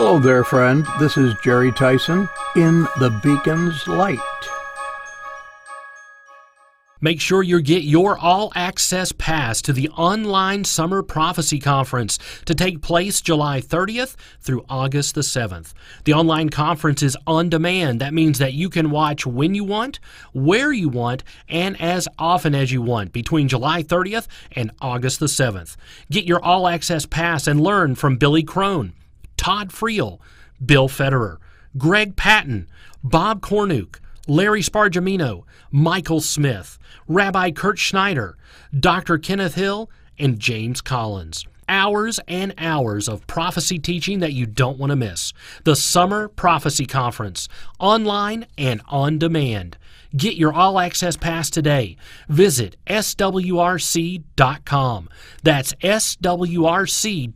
Hello there, friend. This is Jerry Tyson in the Beacon's Light. Make sure you get your all access pass to the online Summer Prophecy Conference to take place July 30th through August the 7th. The online conference is on demand. That means that you can watch when you want, where you want, and as often as you want between July 30th and August the 7th. Get your all access pass and learn from Billy Crone, Todd Friel, Bill Federer, Greg Patton, Bob Cornuke, Larry Spargimino, Michael Smith, Rabbi Kirt Schneider, Dr. Kenneth Hill, and James Collins. Hours and hours of prophecy teaching that you don't want to miss. The Summer Prophecy Conference, online and on demand. Get your all access pass today. Visit swrc.com. That's swrc.com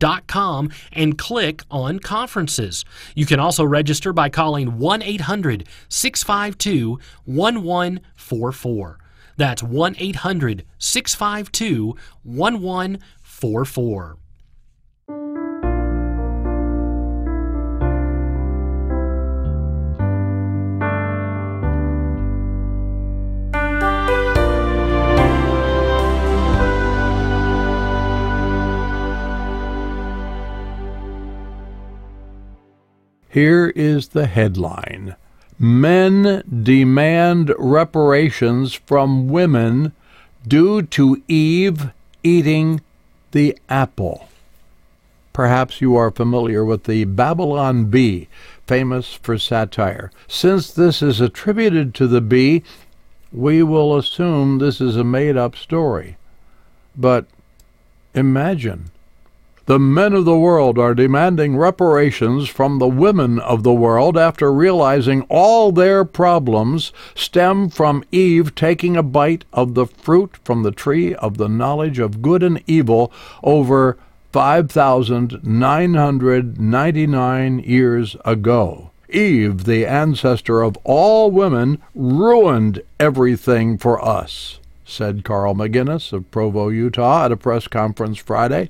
and click on conferences. You can also register by calling 1 800 652 1144. That's 1 800 652 1144. Here is the headline Men demand reparations from women due to Eve eating the apple. Perhaps you are familiar with the Babylon Bee, famous for satire. Since this is attributed to the bee, we will assume this is a made up story. But imagine the men of the world are demanding reparations from the women of the world after realizing all their problems stem from Eve taking a bite of the fruit from the tree of the knowledge of good and evil over 5,999 years ago. Eve, the ancestor of all women, ruined everything for us, said Carl McGinnis of Provo, Utah, at a press conference Friday.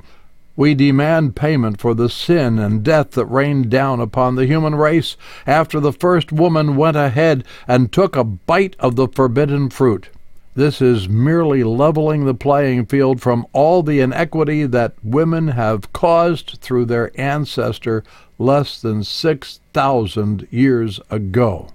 We demand payment for the sin and death that rained down upon the human race after the first woman went ahead and took a bite of the forbidden fruit. This is merely leveling the playing field from all the inequity that women have caused through their ancestor less than 6,000 years ago.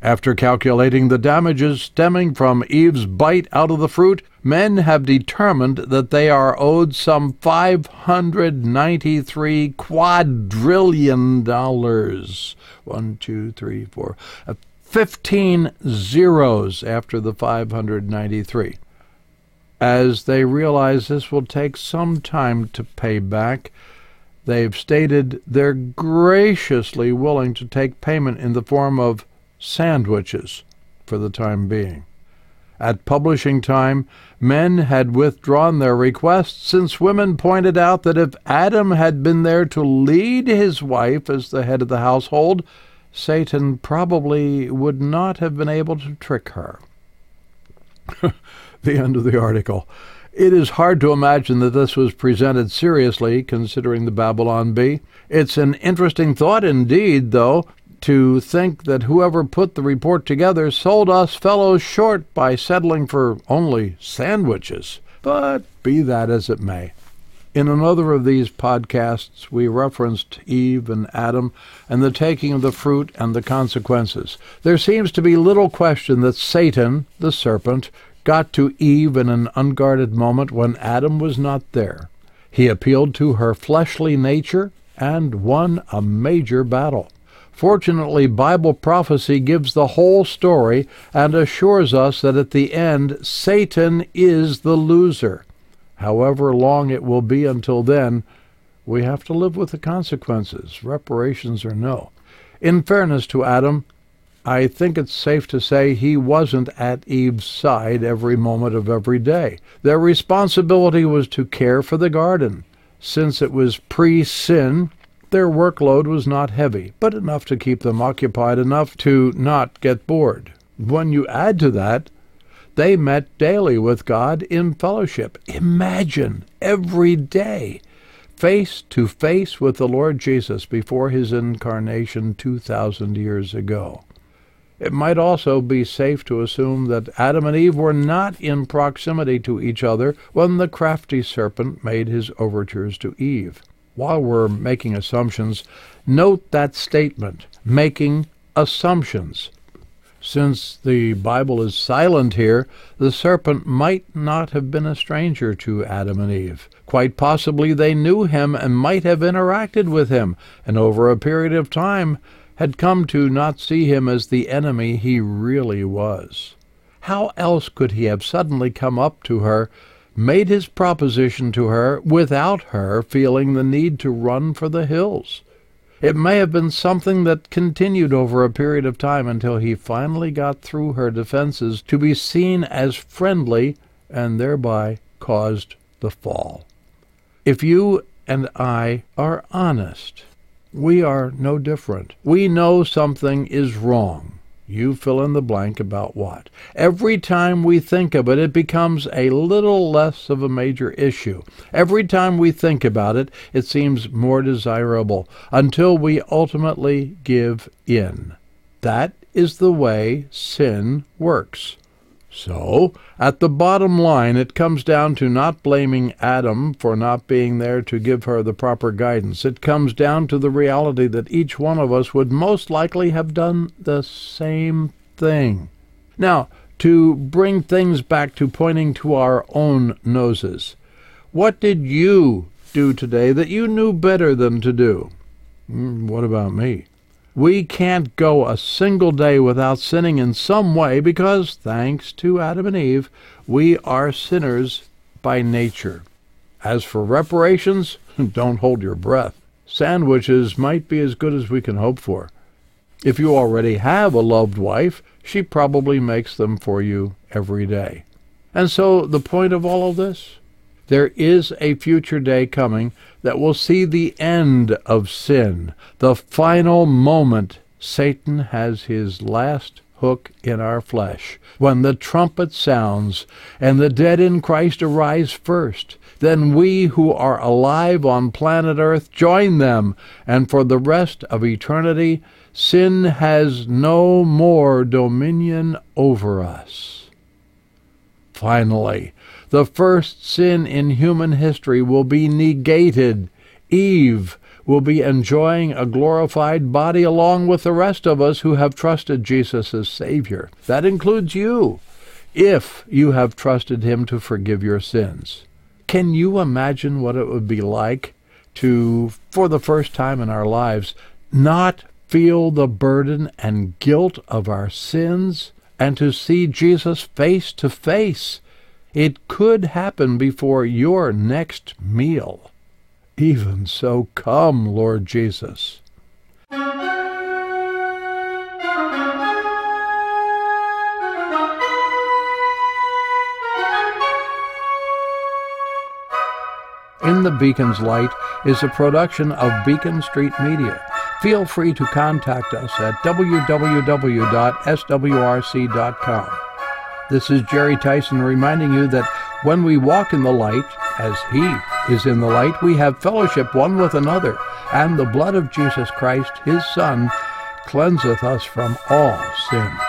After calculating the damages stemming from Eve's bite out of the fruit, men have determined that they are owed some 593 quadrillion dollars. One, two, three, four. Uh, 15 zeros after the 593. As they realize this will take some time to pay back, they've stated they're graciously willing to take payment in the form of sandwiches for the time being. At publishing time, men had withdrawn their requests since women pointed out that if Adam had been there to lead his wife as the head of the household, Satan probably would not have been able to trick her. the end of the article. It is hard to imagine that this was presented seriously, considering the Babylon Bee. It's an interesting thought indeed, though, to think that whoever put the report together sold us fellows short by settling for only sandwiches. But be that as it may. In another of these podcasts, we referenced Eve and Adam and the taking of the fruit and the consequences. There seems to be little question that Satan, the serpent, got to Eve in an unguarded moment when Adam was not there. He appealed to her fleshly nature and won a major battle. Fortunately, Bible prophecy gives the whole story and assures us that at the end, Satan is the loser. However long it will be until then, we have to live with the consequences, reparations or no. In fairness to Adam, I think it's safe to say he wasn't at Eve's side every moment of every day. Their responsibility was to care for the garden. Since it was pre sin, their workload was not heavy, but enough to keep them occupied enough to not get bored. When you add to that, they met daily with God in fellowship. Imagine every day face to face with the Lord Jesus before his incarnation 2,000 years ago. It might also be safe to assume that Adam and Eve were not in proximity to each other when the crafty serpent made his overtures to Eve. While we're making assumptions, note that statement, making assumptions. Since the Bible is silent here, the serpent might not have been a stranger to Adam and Eve. Quite possibly they knew him and might have interacted with him, and over a period of time had come to not see him as the enemy he really was. How else could he have suddenly come up to her, made his proposition to her, without her feeling the need to run for the hills? It may have been something that continued over a period of time until he finally got through her defenses to be seen as friendly and thereby caused the fall. If you and I are honest, we are no different. We know something is wrong. You fill in the blank about what. Every time we think of it, it becomes a little less of a major issue. Every time we think about it, it seems more desirable until we ultimately give in. That is the way sin works. So, at the bottom line, it comes down to not blaming Adam for not being there to give her the proper guidance. It comes down to the reality that each one of us would most likely have done the same thing. Now, to bring things back to pointing to our own noses, what did you do today that you knew better than to do? Hmm, what about me? We can't go a single day without sinning in some way because, thanks to Adam and Eve, we are sinners by nature. As for reparations, don't hold your breath. Sandwiches might be as good as we can hope for. If you already have a loved wife, she probably makes them for you every day. And so the point of all of this? There is a future day coming that will see the end of sin, the final moment Satan has his last hook in our flesh. When the trumpet sounds and the dead in Christ arise first, then we who are alive on planet Earth join them, and for the rest of eternity, sin has no more dominion over us. Finally, the first sin in human history will be negated. Eve will be enjoying a glorified body along with the rest of us who have trusted Jesus as Savior. That includes you, if you have trusted Him to forgive your sins. Can you imagine what it would be like to, for the first time in our lives, not feel the burden and guilt of our sins and to see Jesus face to face? It could happen before your next meal. Even so, come, Lord Jesus. In the Beacon's Light is a production of Beacon Street Media. Feel free to contact us at www.swrc.com. This is Jerry Tyson reminding you that when we walk in the light, as He is in the light, we have fellowship one with another, and the blood of Jesus Christ, His Son, cleanseth us from all sin.